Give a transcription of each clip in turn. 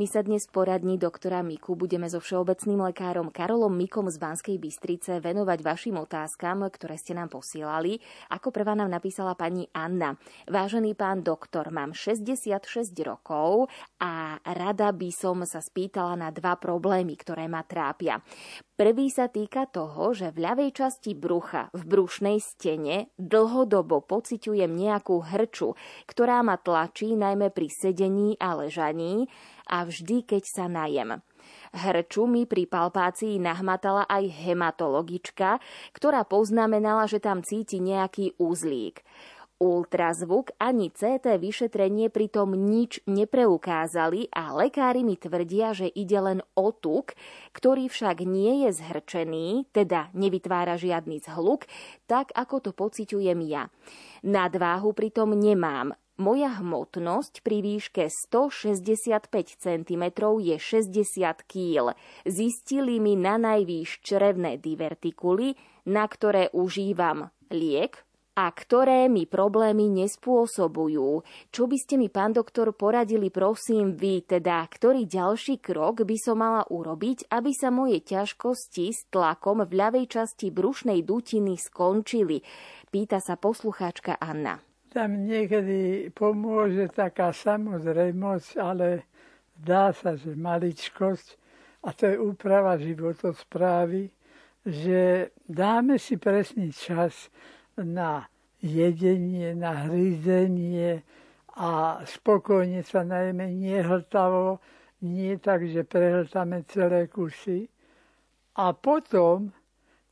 My sa dnes v poradní doktora Miku budeme so všeobecným lekárom Karolom Mikom z Banskej Bystrice venovať vašim otázkam, ktoré ste nám posielali. Ako prvá nám napísala pani Anna. Vážený pán doktor, mám 66 rokov a rada by som sa spýtala na dva problémy, ktoré ma trápia. Prvý sa týka toho, že v ľavej časti brucha, v brušnej stene, dlhodobo pociťujem nejakú hrču, ktorá ma tlačí najmä pri sedení a ležaní a vždy, keď sa najem. Hrču mi pri palpácii nahmatala aj hematologička, ktorá poznamenala, že tam cíti nejaký úzlík. Ultrazvuk ani CT vyšetrenie pritom nič nepreukázali a lekári mi tvrdia, že ide len o tuk, ktorý však nie je zhrčený, teda nevytvára žiadny zhluk, tak ako to pociťujem ja. Nadváhu pritom nemám, moja hmotnosť pri výške 165 cm je 60 kg. Zistili mi na najvýš črevné divertikuly, na ktoré užívam liek, a ktoré mi problémy nespôsobujú. Čo by ste mi, pán doktor, poradili, prosím, vy, teda, ktorý ďalší krok by som mala urobiť, aby sa moje ťažkosti s tlakom v ľavej časti brušnej dutiny skončili? Pýta sa poslucháčka Anna. Tam niekedy pomôže taká samozrejmosť, ale dá sa, že maličkosť, a to je úprava životosprávy, že dáme si presný čas na jedenie, na hryzenie a spokojne sa najmä nehltavo, nie tak, že prehltáme celé kusy. A potom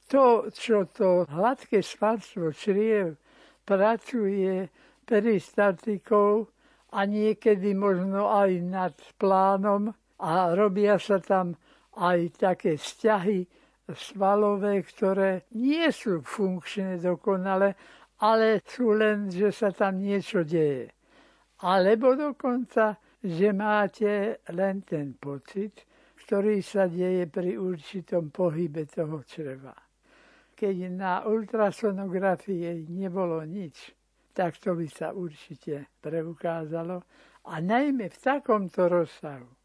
to, čo to hladké svalstvo čriev pracuje peristatikou a niekedy možno aj nad plánom a robia sa tam aj také vzťahy svalové, ktoré nie sú funkčné dokonale, ale sú len, že sa tam niečo deje. Alebo dokonca, že máte len ten pocit, ktorý sa deje pri určitom pohybe toho čreva. Keď na ultrasonografii nebolo nič, tak to by sa určite preukázalo. A najmä v takomto rozsahu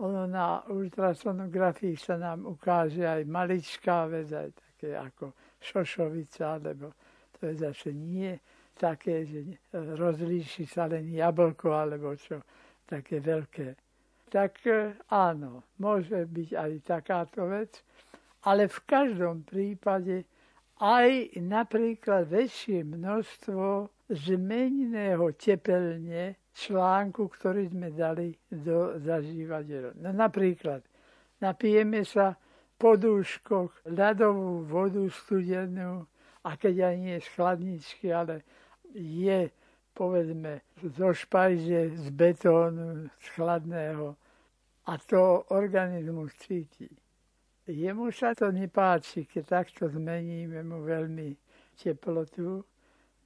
ono na ultrasonografii sa nám ukáže aj maličká vec, aj také ako šošovica, lebo to je zase nie také, že rozlíši sa len jablko alebo čo, také veľké. Tak áno, môže byť aj takáto vec, ale v každom prípade aj napríklad väčšie množstvo zmeneného tepelne článku, ktorý sme dali do zažívateľov. No napríklad, napijeme sa po dúškoch ľadovú vodu studenú, a keď aj nie z chladničky, ale je, povedzme, zo špajze, z betónu, z chladného. A to organizmus cíti. Jemu sa to nepáči, keď takto zmeníme mu veľmi teplotu.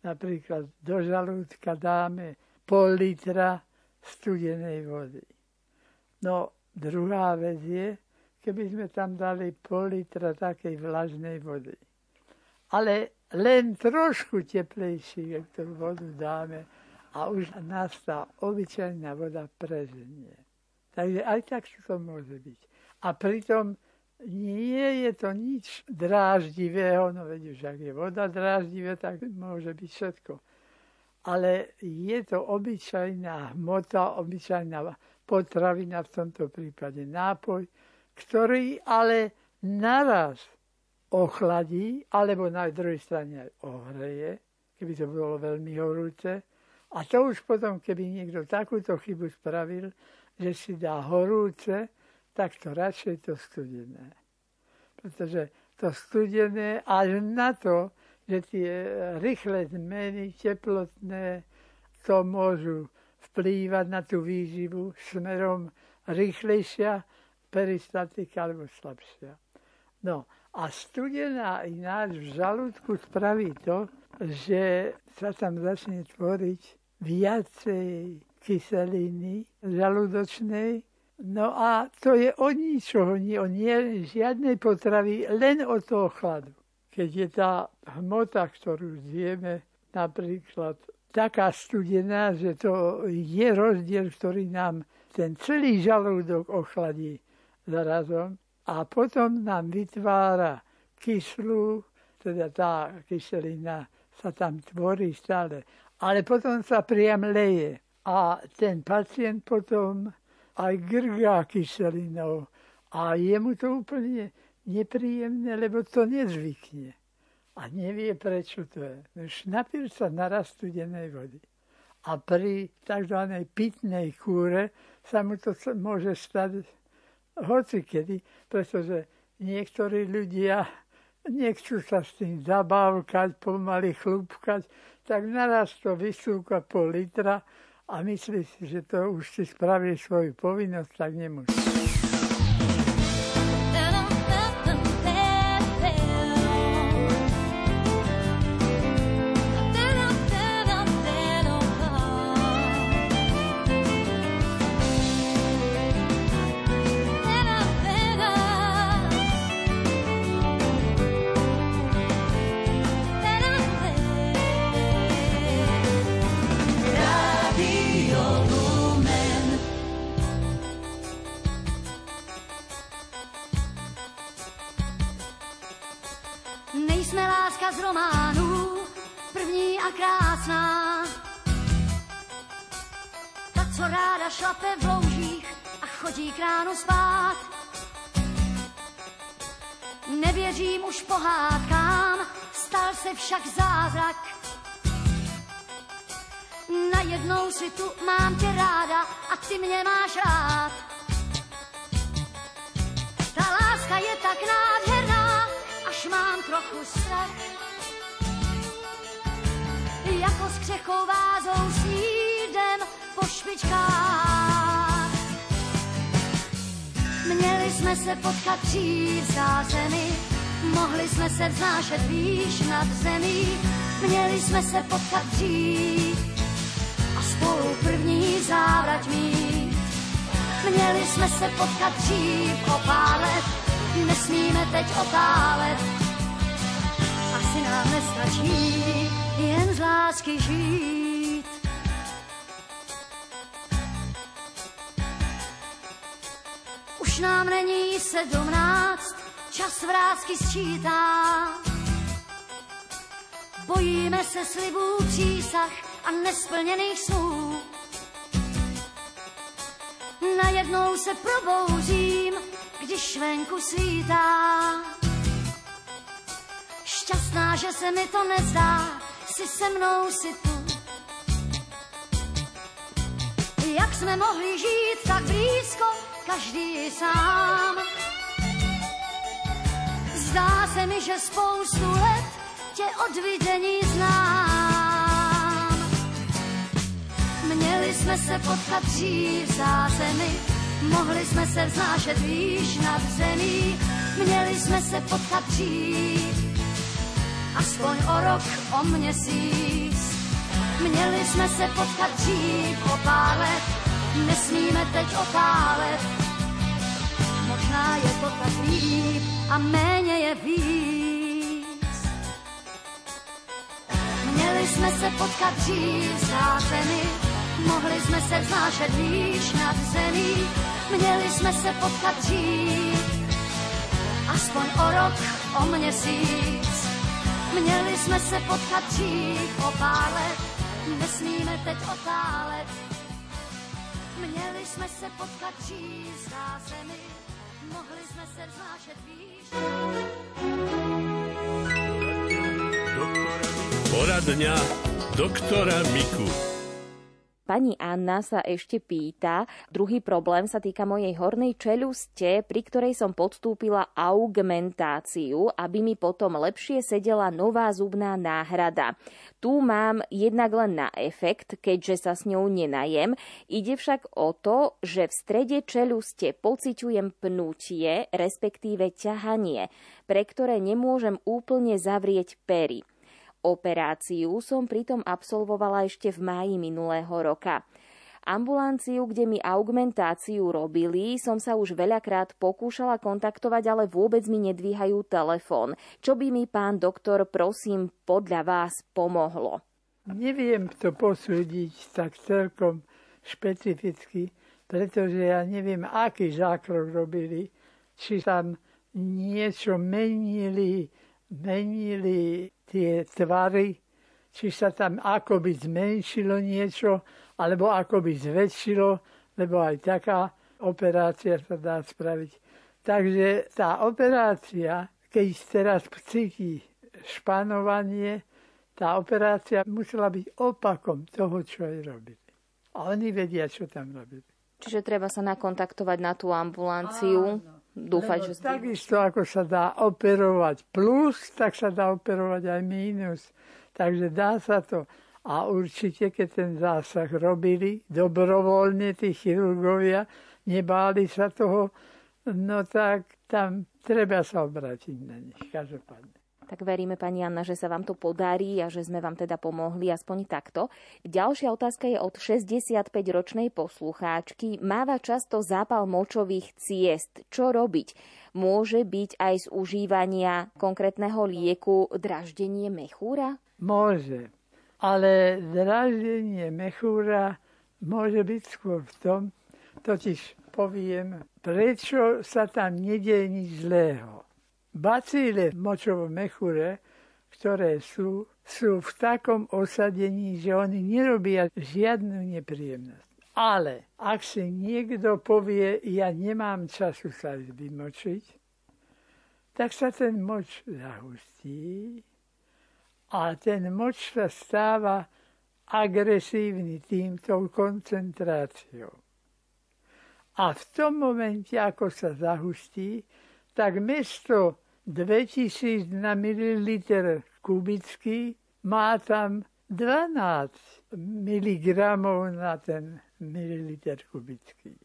Napríklad do žalúdka dáme pol litra studenej vody. No druhá vec je, keby sme tam dali pol litra takej vlažnej vody. Ale len trošku teplejší, ak tú vodu dáme a už nás tá obyčajná voda prezenie. Takže aj tak to môže byť. A pritom nie je to nič dráždivého, no veď už ak je voda dráždivé, tak môže byť všetko ale je to obyčajná hmota, obyčajná potravina, v tomto prípade nápoj, ktorý ale naraz ochladí, alebo na druhej strane aj ohreje, keby to bolo veľmi horúce. A to už potom, keby niekto takúto chybu spravil, že si dá horúce, tak to radšej to studené. Pretože to studené až na to, že tie rýchle zmeny teplotné to môžu vplývať na tú výživu smerom rýchlejšia peristatika alebo slabšia. No a studená ináč v žalúdku spraví to, že sa tam začne tvoriť viacej kyseliny žalúdočnej, No a to je o ničoho, nie, o nie, žiadnej potravy, len o toho chladu. Keď je tá hmota, ktorú zjeme, napríklad taká studená, že to je rozdiel, ktorý nám ten celý žalúdok ochladí zarazom a potom nám vytvára kyslú, teda tá kyselina sa tam tvorí stále, ale potom sa priam leje. A ten pacient potom aj grgá kyselinou a je mu to úplne nepríjemné, lebo to nezvykne. A nevie, prečo to je. Už napil sa naraz studenej vody. A pri tzv. pitnej kúre sa mu to môže stať hoci kedy, pretože niektorí ľudia nechcú sa s tým zabávkať, pomaly chlúbkať, tak naraz to vysúka pol litra a myslí si, že to už si spraví svoju povinnosť, tak nemusí. Nevěřím už pohádkám, stal se však zázrak. Najednou si tu mám tě ráda a ty mě máš rád. Ta láska je tak nádherná, až mám trochu strach. Jako s křechou vázou snídem po špičkách. Měli jsme se potkat dřív zemi, mohli jsme se vznášet výš nad zemí, měli jsme se potkat dřív a spolu první závrať mít. Měli jsme se potkat dřív o pár let, nesmíme teď otálet. Asi nám nestačí jen z lásky žít. Už nám není sedmnáct, čas vrázky sčítá. Bojíme se slibů přísah a nesplněných snů. Najednou se probouzím, když venku svítá. Šťastná, že se mi to nezdá, si se mnou si tu. Jak jsme mohli žít tak blízko, každý sám. Zdá se mi, že spoustu let tě od vidění znám. Měli jsme se potkat dřív za zemi, mohli jsme se vznášet výš nad zemí, měli jsme se potkat dřív, aspoň o rok, o měsíc. Měli jsme se potkat dřív o pár let, nesmíme teď otálet. Možná je to tak líp a méně je víc. Měli jsme se potkat dřív za zemi, mohli jsme se vznášet výš nad zemí, měli jsme se potkat dřív, aspoň o rok, o měsíc. Měli jsme se potkat dřív o pár let, nesmíme teď otálet. Měli jsme se potkat na zemi, mohli jsme se vznášet výš. Poradňa doktora Miku. Pani Anna sa ešte pýta, druhý problém sa týka mojej hornej čeluste, pri ktorej som podstúpila augmentáciu, aby mi potom lepšie sedela nová zubná náhrada. Tu mám jednak len na efekt, keďže sa s ňou nenajem. Ide však o to, že v strede čeluste pociťujem pnutie, respektíve ťahanie, pre ktoré nemôžem úplne zavrieť pery. Operáciu som pritom absolvovala ešte v máji minulého roka. Ambulanciu, kde mi augmentáciu robili, som sa už veľakrát pokúšala kontaktovať, ale vôbec mi nedvíhajú telefón. Čo by mi pán doktor, prosím, podľa vás pomohlo? Neviem to posúdiť tak celkom špecificky, pretože ja neviem, aký zákrok robili. Či tam niečo menili, menili tie tvary, či sa tam akoby zmenšilo niečo, alebo akoby zväčšilo, lebo aj taká operácia sa dá spraviť. Takže tá operácia, keď teraz cíti španovanie, tá operácia musela byť opakom toho, čo aj robili. A oni vedia, čo tam robili. Čiže treba sa nakontaktovať na tú ambulanciu. Áno. Dúfať, že... Takisto ako sa dá operovať plus, tak sa dá operovať aj mínus. Takže dá sa to. A určite, keď ten zásah robili dobrovoľne tí chirurgovia, nebáli sa toho, no tak tam treba sa obrátiť na nich, každopádne. Tak veríme, pani Anna, že sa vám to podarí a že sme vám teda pomohli aspoň takto. Ďalšia otázka je od 65-ročnej poslucháčky. Máva často zápal močových ciest. Čo robiť? Môže byť aj z užívania konkrétneho lieku draždenie mechúra? Môže, ale draždenie mechúra môže byť skôr v tom, totiž poviem, prečo sa tam nedieje nič zlého Bacíle v močovom mechure, ktoré sú, sú v takom osadení, že oni nerobia žiadnu nepríjemnosť. Ale ak si niekto povie, ja nemám času sa vymočiť, tak sa ten moč zahustí a ten moč sa stáva agresívny týmto koncentráciou. A v tom momente, ako sa zahustí, tak mesto 2000 na mililiter kubický, má tam 12 mg na ten mililiter kubický.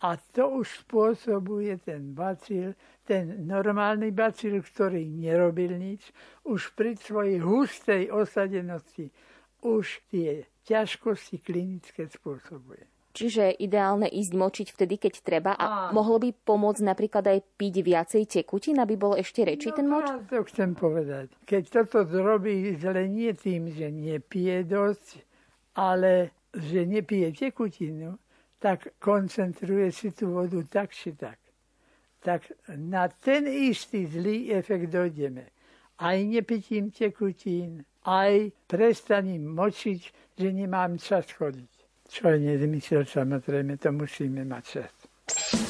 A to už spôsobuje ten bacil, ten normálny bacil, ktorý nerobil nič, už pri svojej hustej osadenosti už tie ťažkosti klinické spôsobuje. Čiže ideálne ísť močiť vtedy, keď treba a, a mohlo by pomôcť napríklad aj piť viacej tekutín, aby bol ešte rečí no, ten moč? To chcem povedať. Keď toto zrobí zle nie tým, že nepije dosť, ale že nepije tekutinu, tak koncentruje si tú vodu tak či tak. Tak na ten istý zlý efekt dojdeme. Aj nepitím tekutín, aj prestaním močiť, že nemám čas chodiť. Čo je nezmysel, samozrejme, to musíme mať čas.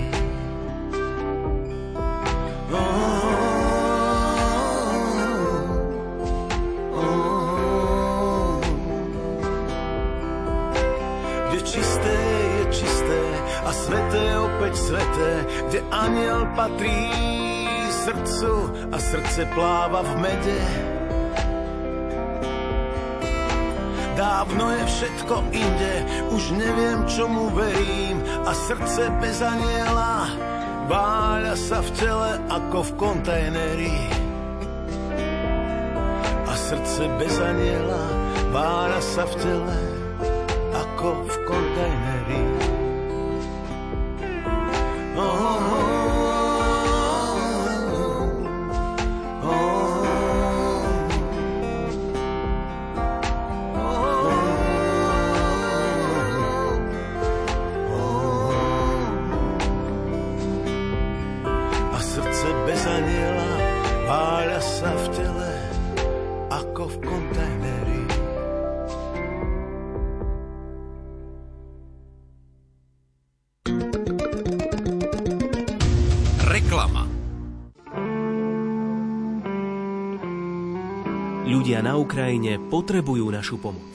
Aniel patrí srdcu a srdce pláva v mede. Dávno je všetko inde, už neviem, čomu verím a srdce bez aniela váľa sa v tele ako v kontajneri. A srdce bez aniela váľa sa v tele ako v na Ukrajine potrebujú našu pomoc.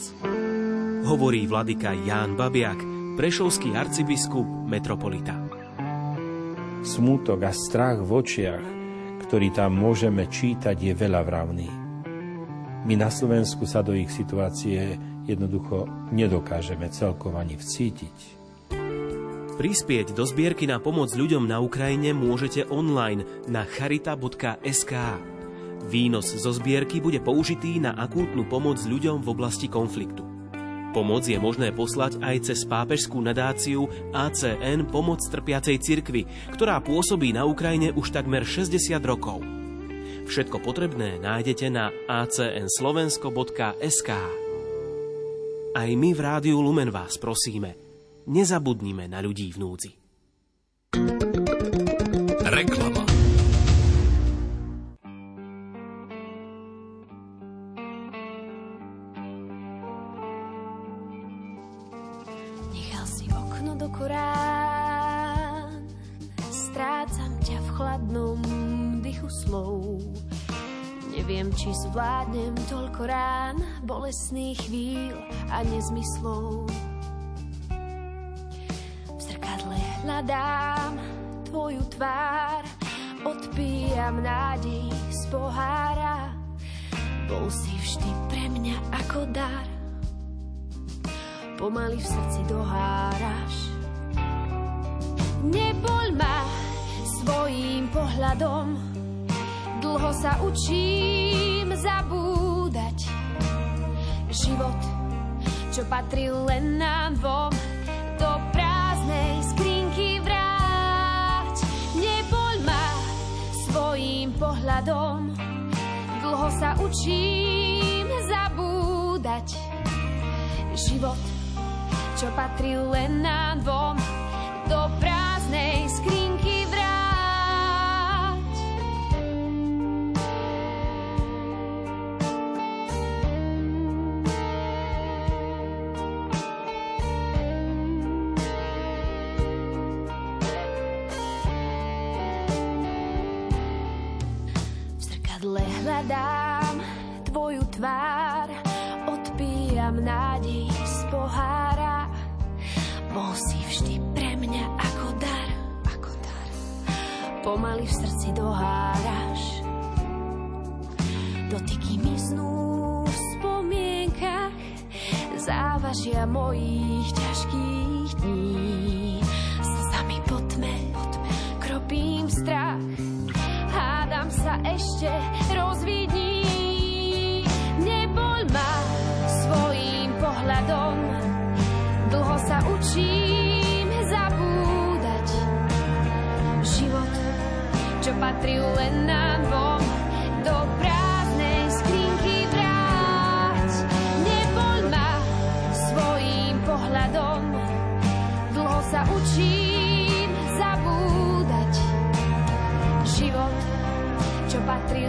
Hovorí vladyka Ján Babiak, prešovský arcibiskup metropolita. Smutok a strach v očiach, ktorý tam môžeme čítať, je veľa vravný. My na Slovensku sa do ich situácie jednoducho nedokážeme celkovo ani vcítiť. Prispieť do zbierky na pomoc ľuďom na Ukrajine môžete online na charita.sk. Výnos zo zbierky bude použitý na akútnu pomoc ľuďom v oblasti konfliktu. Pomoc je možné poslať aj cez pápežskú nadáciu ACN Pomoc trpiacej cirkvi, ktorá pôsobí na Ukrajine už takmer 60 rokov. Všetko potrebné nájdete na acnslovensko.sk. Aj my v Rádiu Lumen vás prosíme, nezabudnime na ľudí v núdzi. Reklama či zvládnem toľko rán, bolesných chvíľ a nezmyslov. Hľadám tvoju tvár, odpíjam nádej z pohára. Bol si vždy pre mňa ako dar, pomaly v srdci doháraš. Nebol ma svojím pohľadom, dlho sa učím zabúdať. Život, čo patril len nám dvom, do prázdnej svojím pohľadom, dlho sa učím zabúdať. Život, čo patril len nám dvom, do hľadám tvoju tvár, odpíjam nádej z pohára. Bol si vždy pre mňa ako dar, ako dar. Pomaly v srdci doháraš. Dotyky miznú v spomienkach, závažia mojich ťažkých dní. Slzami po tme, kropím strach, nám sa ešte rozvidí. Nebol ma svojím pohľadom, dlho sa učím zabúdať. Život, čo patril len nám dvom. Čo patrí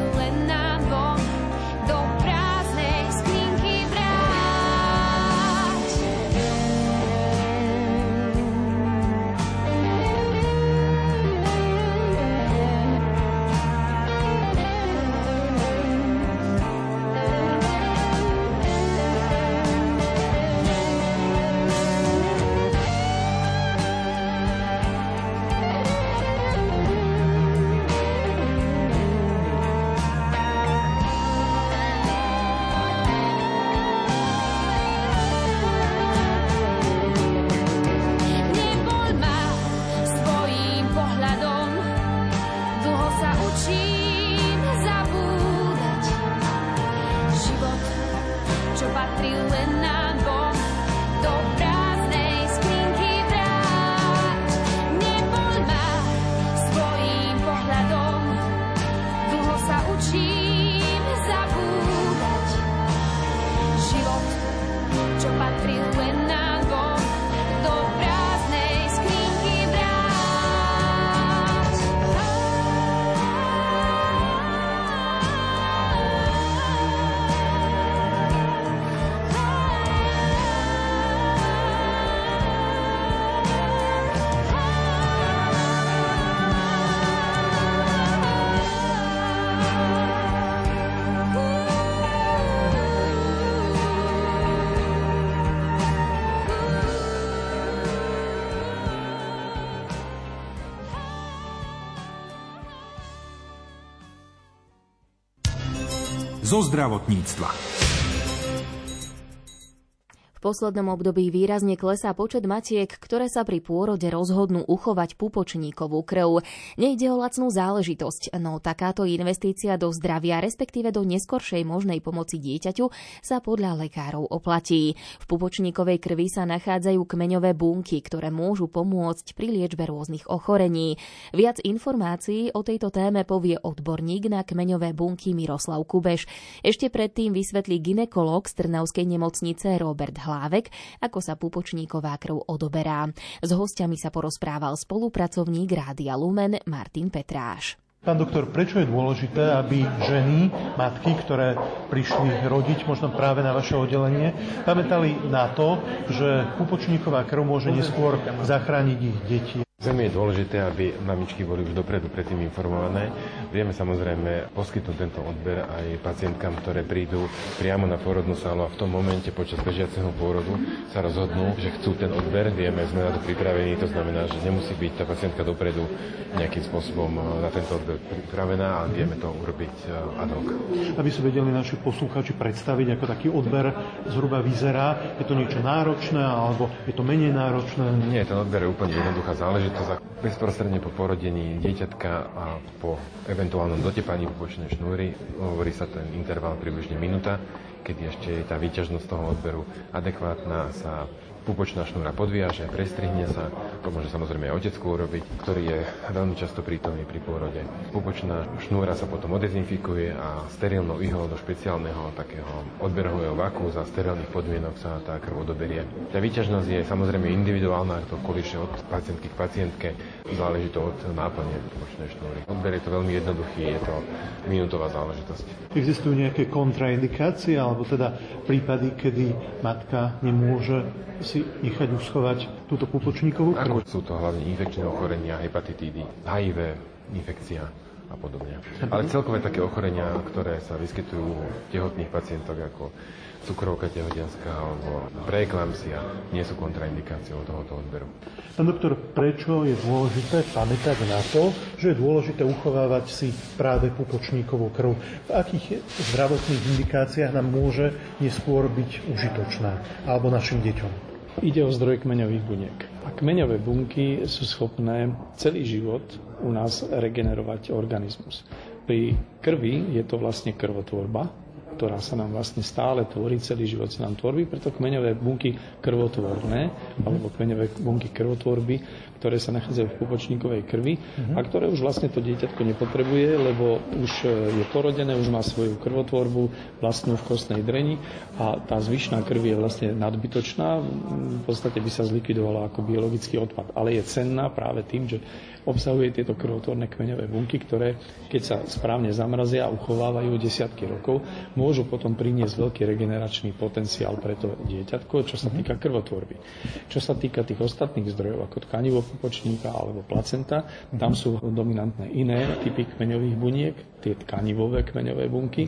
zo zdravotníctva. Poslednom období výrazne klesá počet matiek, ktoré sa pri pôrode rozhodnú uchovať pupočníkovú krv. Nejde o lacnú záležitosť, no takáto investícia do zdravia, respektíve do neskoršej možnej pomoci dieťaťu sa podľa lekárov oplatí. V pupočníkovej krvi sa nachádzajú kmeňové bunky, ktoré môžu pomôcť pri liečbe rôznych ochorení. Viac informácií o tejto téme povie odborník na kmeňové bunky Miroslav Kubeš. Ešte predtým vysvetlí ginekolog z Trnavskej nemocnice Robert Hlávek, ako sa pupočníková krv odoberá. S hostiami sa porozprával spolupracovník Rádia Lumen Martin Petráš. Pán doktor, prečo je dôležité, aby ženy, matky, ktoré prišli rodiť možno práve na vaše oddelenie, pamätali na to, že pupočníková krv môže neskôr zachrániť ich deti? Veľmi je dôležité, aby mamičky boli už dopredu predtým informované. Vieme samozrejme poskytnúť tento odber aj pacientkám, ktoré prídu priamo na pôrodnú sálu a v tom momente počas bežiaceho pôrodu sa rozhodnú, že chcú ten odber. Vieme, sme na to pripravení, to znamená, že nemusí byť tá pacientka dopredu nejakým spôsobom na tento odber pripravená, ale vieme to urobiť eh, ad hoc. Aby si vedeli naši poslucháči predstaviť, ako taký odber zhruba vyzerá. Je to niečo náročné, alebo je to menej náročné? Nie, ten odber je úplne jednoduchá záležitosť. Bezprostredne po porodení dieťatka a po eventuálnom dotepaní pupočnej šnúry, hovorí sa ten interval približne minúta, kedy ešte je tá výťažnosť toho odberu adekvátna, sa pupočná šnúra podviaže, prestrihne sa, to môže samozrejme aj otecku urobiť, ktorý je veľmi často prítomný pri pôrode. Pupočná šnúra sa potom odezinfikuje a sterilnou ihou do špeciálneho takého odberového vaku za sterilných podmienok sa tá krv odoberie. Tá výťažnosť je samozrejme individuálna, to kolíše od pacientky k pacientke, záleží to od náplne pupočnej šnúry. Odber je to veľmi jednoduchý, je to minútová záležitosť. Existujú nejaké kontraindikácie, alebo teda prípady, kedy matka nemôže si nechať uschovať túto pupočníkovú krv? Ako sú to hlavne infekčné ochorenia, hepatitídy, HIV, infekcia a podobne. Ale celkové také ochorenia, ktoré sa vyskytujú u tehotných pacientok ako cukrovka tehotenská alebo preeklampsia, nie sú kontraindikáciou tohoto odberu. Pán doktor, prečo je dôležité pamätať na to, že je dôležité uchovávať si práve pupočníkovú krv? V akých zdravotných indikáciách nám môže neskôr byť užitočná alebo našim deťom? Ide o zdroj kmeňových buniek. A kmeňové bunky sú schopné celý život u nás regenerovať organizmus. Pri krvi je to vlastne krvotvorba, ktorá sa nám vlastne stále tvorí, celý život sa nám tvorí, preto kmeňové bunky krvotvorné, alebo kmeňové bunky krvotvorby ktoré sa nachádzajú v pupočníkovej krvi a ktoré už vlastne to dieťatko nepotrebuje, lebo už je porodené, už má svoju krvotvorbu vlastnú v kostnej dreni a tá zvyšná krv je vlastne nadbytočná, v podstate by sa zlikvidovala ako biologický odpad, ale je cenná práve tým, že obsahuje tieto krvotvorné kmeňové bunky, ktoré, keď sa správne zamrazia a uchovávajú desiatky rokov, môžu potom priniesť veľký regeneračný potenciál pre to dieťatko, čo sa týka krvotvorby. Čo sa týka tých ostatných zdrojov, ako tkanivo pupočníka alebo placenta, tam sú dominantné iné typy kmeňových buniek, tie tkanivové kmeňové bunky,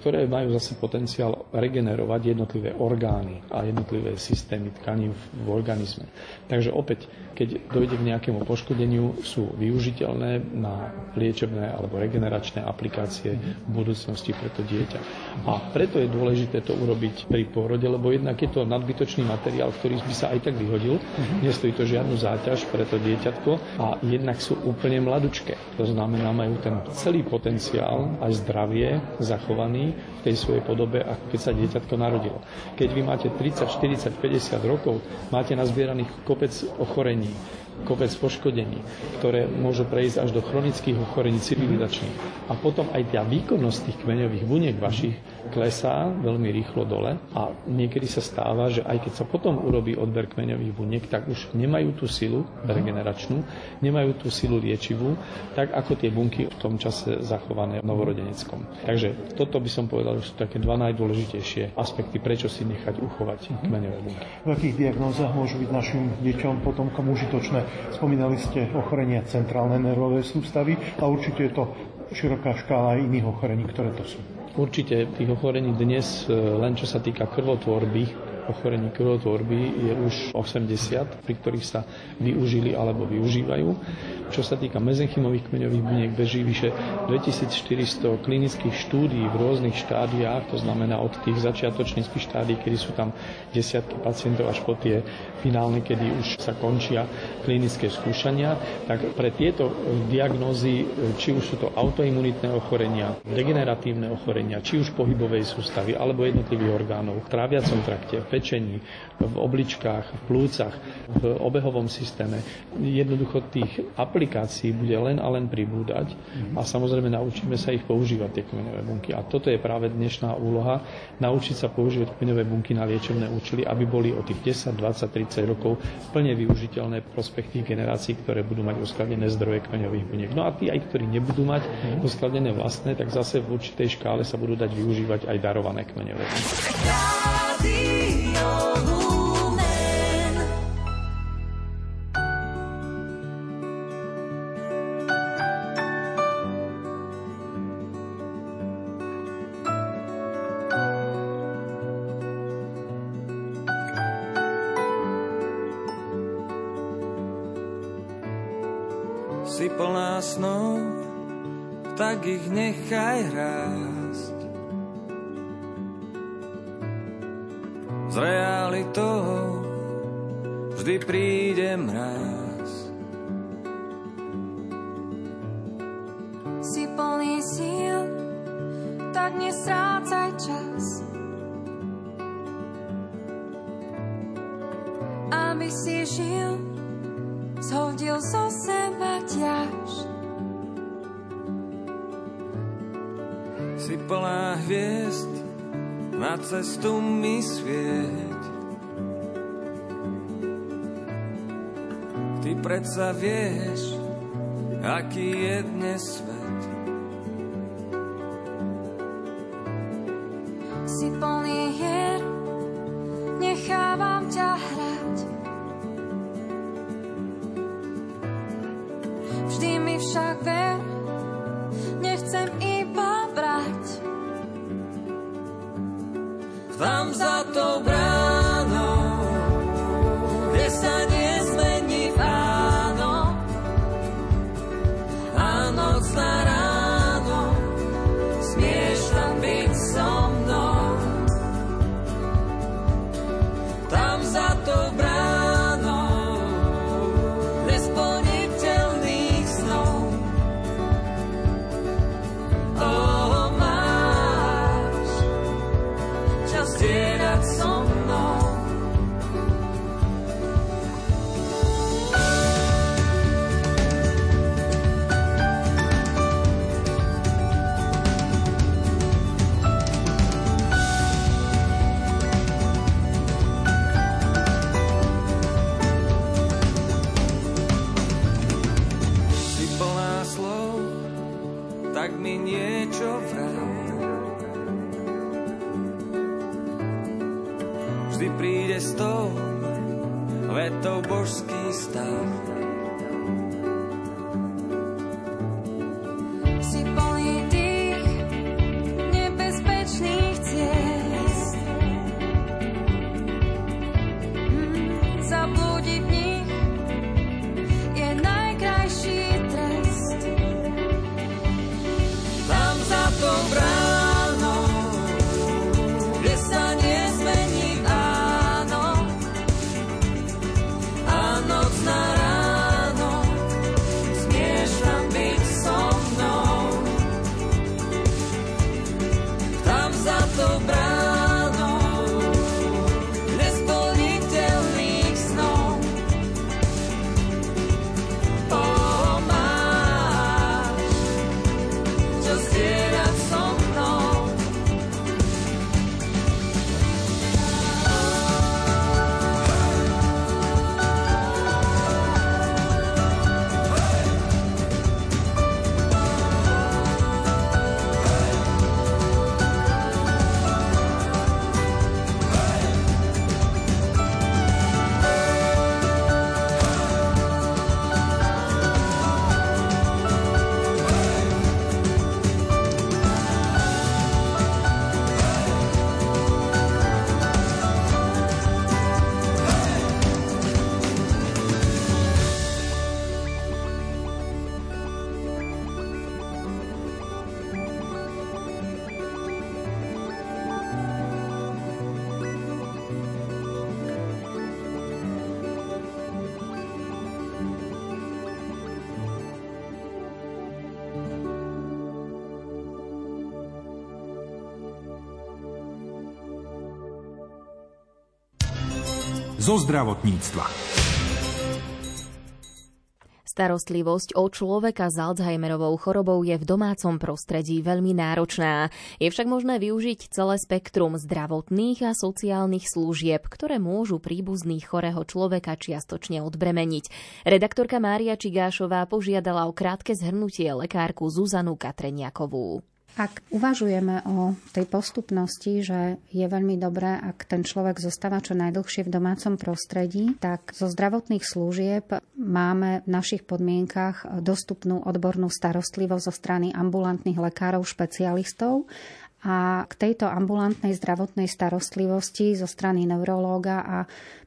ktoré majú zase potenciál regenerovať jednotlivé orgány a jednotlivé systémy tkaní v organizme. Takže opäť, keď dojde k nejakému poškodeniu, sú využiteľné na liečebné alebo regeneračné aplikácie v budúcnosti pre to dieťa. A preto je dôležité to urobiť pri pôrode, lebo jednak je to nadbytočný materiál, ktorý by sa aj tak vyhodil, nestojí to žiadnu záťaž pre to dieťatko a jednak sú úplne mladučké. To znamená, majú ten celý potenciál aj zdravie zachovaný v tej svojej podobe, ako keď sa dieťatko narodilo. Keď vy máte 30, 40, 50 rokov, máte nazbieraných kopec ochorení, kopec poškodení, ktoré môžu prejsť až do chronických ochorení civilizačných. A potom aj tá výkonnosť tých kmeňových buniek vašich klesá veľmi rýchlo dole a niekedy sa stáva, že aj keď sa potom urobí odber kmeňových buniek, tak už nemajú tú silu regeneračnú, nemajú tú silu liečivú, tak ako tie bunky v tom čase zachované v novorodeneckom. Takže toto by som povedal, že sú také dva najdôležitejšie aspekty, prečo si nechať uchovať kmeňové bunky. V akých diagnózach môžu byť našim deťom potomkom užitočné Spomínali ste ochorenia centrálnej nervovej sústavy a určite je to široká škála iných ochorení, ktoré to sú. Určite tých ochorení dnes, e, len čo sa týka krvotvorby, ochorení krvotvorby je už 80, pri ktorých sa využili alebo využívajú. Čo sa týka mezenchymových kmeňových buniek, beží vyše 2400 klinických štúdií v rôznych štádiách, to znamená od tých začiatočných štádií, kedy sú tam desiatky pacientov až po tie finálne, kedy už sa končia klinické skúšania, tak pre tieto diagnózy, či už sú to autoimunitné ochorenia, degeneratívne ochorenia, či už pohybovej sústavy alebo jednotlivých orgánov, v tráviacom trakte, pečení, v obličkách, v plúcach, v obehovom systéme, jednoducho tých aplikácií bude len a len pribúdať a samozrejme naučíme sa ich používať, tie kmeňové bunky. A toto je práve dnešná úloha, naučiť sa používať kmeňové bunky na liečebné účely, aby boli o tých 10, 20, 30 rokov plne využiteľné prospech tých generácií, ktoré budú mať uskladené zdroje kmeňových buniek. No a tí aj, ktorí nebudú mať uskladené vlastné, tak zase v určitej škále sa budú dať využívať aj darované kmeňové bunky. Na cestu mi svieť. Ty predsa vieš, aký je dnes svet. Čo zdieľať zo zdravotníctva. Starostlivosť o človeka s Alzheimerovou chorobou je v domácom prostredí veľmi náročná. Je však možné využiť celé spektrum zdravotných a sociálnych služieb, ktoré môžu príbuzných chorého človeka čiastočne odbremeniť. Redaktorka Mária Čigášová požiadala o krátke zhrnutie lekárku Zuzanu Katreniakovú. Ak uvažujeme o tej postupnosti, že je veľmi dobré, ak ten človek zostáva čo najdlhšie v domácom prostredí, tak zo zdravotných služieb máme v našich podmienkach dostupnú odbornú starostlivosť zo strany ambulantných lekárov, špecialistov a k tejto ambulantnej zdravotnej starostlivosti zo strany neurológa a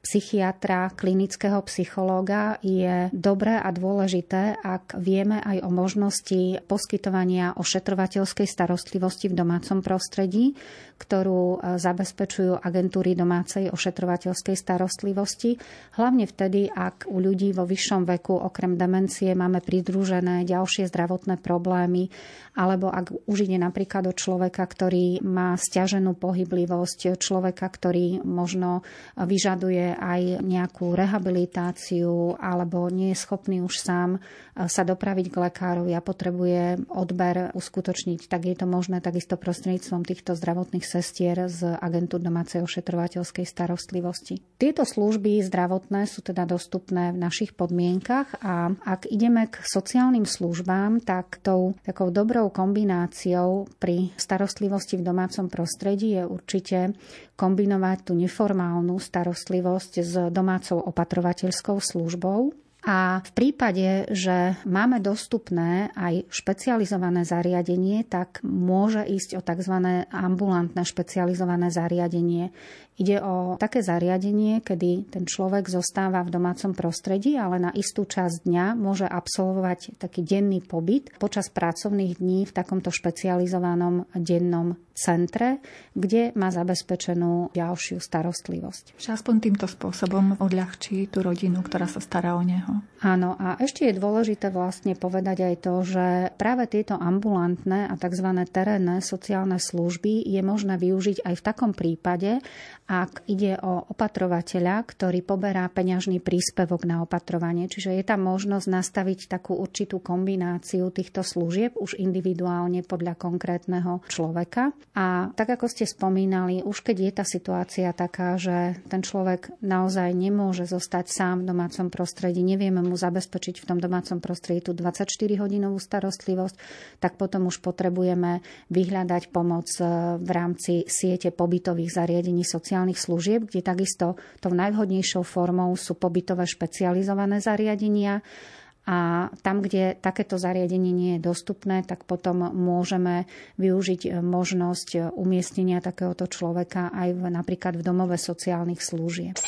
psychiatra, klinického psychológa je dobré a dôležité, ak vieme aj o možnosti poskytovania ošetrovateľskej starostlivosti v domácom prostredí, ktorú zabezpečujú agentúry domácej ošetrovateľskej starostlivosti, hlavne vtedy, ak u ľudí vo vyššom veku okrem demencie máme pridružené ďalšie zdravotné problémy, alebo ak už ide napríklad o človeka, ktorý má stiaženú pohyblivosť, človeka, ktorý možno vyžaduje aj nejakú rehabilitáciu alebo nie je schopný už sám sa dopraviť k lekárovi a potrebuje odber uskutočniť, tak je to možné takisto prostredníctvom týchto zdravotných sestier z agentúr domácej ošetrovateľskej starostlivosti. Tieto služby zdravotné sú teda dostupné v našich podmienkach a ak ideme k sociálnym službám, tak tou takou dobrou kombináciou pri starostlivosti v domácom prostredí je určite kombinovať tú neformálnu starostlivosť s domácou opatrovateľskou službou. A v prípade, že máme dostupné aj špecializované zariadenie, tak môže ísť o tzv. ambulantné špecializované zariadenie. Ide o také zariadenie, kedy ten človek zostáva v domácom prostredí, ale na istú časť dňa môže absolvovať taký denný pobyt počas pracovných dní v takomto špecializovanom dennom centre, kde má zabezpečenú ďalšiu starostlivosť. Že aspoň týmto spôsobom odľahčí tú rodinu, ktorá sa stará o neho. Áno, a ešte je dôležité vlastne povedať aj to, že práve tieto ambulantné a tzv. terénne sociálne služby je možné využiť aj v takom prípade, ak ide o opatrovateľa, ktorý poberá peňažný príspevok na opatrovanie. Čiže je tam možnosť nastaviť takú určitú kombináciu týchto služieb už individuálne podľa konkrétneho človeka. A tak ako ste spomínali, už keď je tá situácia taká, že ten človek naozaj nemôže zostať sám v domácom prostredí, nevie nevieme mu zabezpečiť v tom domácom prostredí tú 24-hodinovú starostlivosť, tak potom už potrebujeme vyhľadať pomoc e, v rámci siete pobytových zariadení sociálnych služieb, kde takisto tou najvhodnejšou formou sú pobytové špecializované zariadenia a tam, kde takéto zariadenie nie je dostupné, tak potom môžeme využiť možnosť umiestnenia takéhoto človeka aj v, napríklad v domove sociálnych služieb.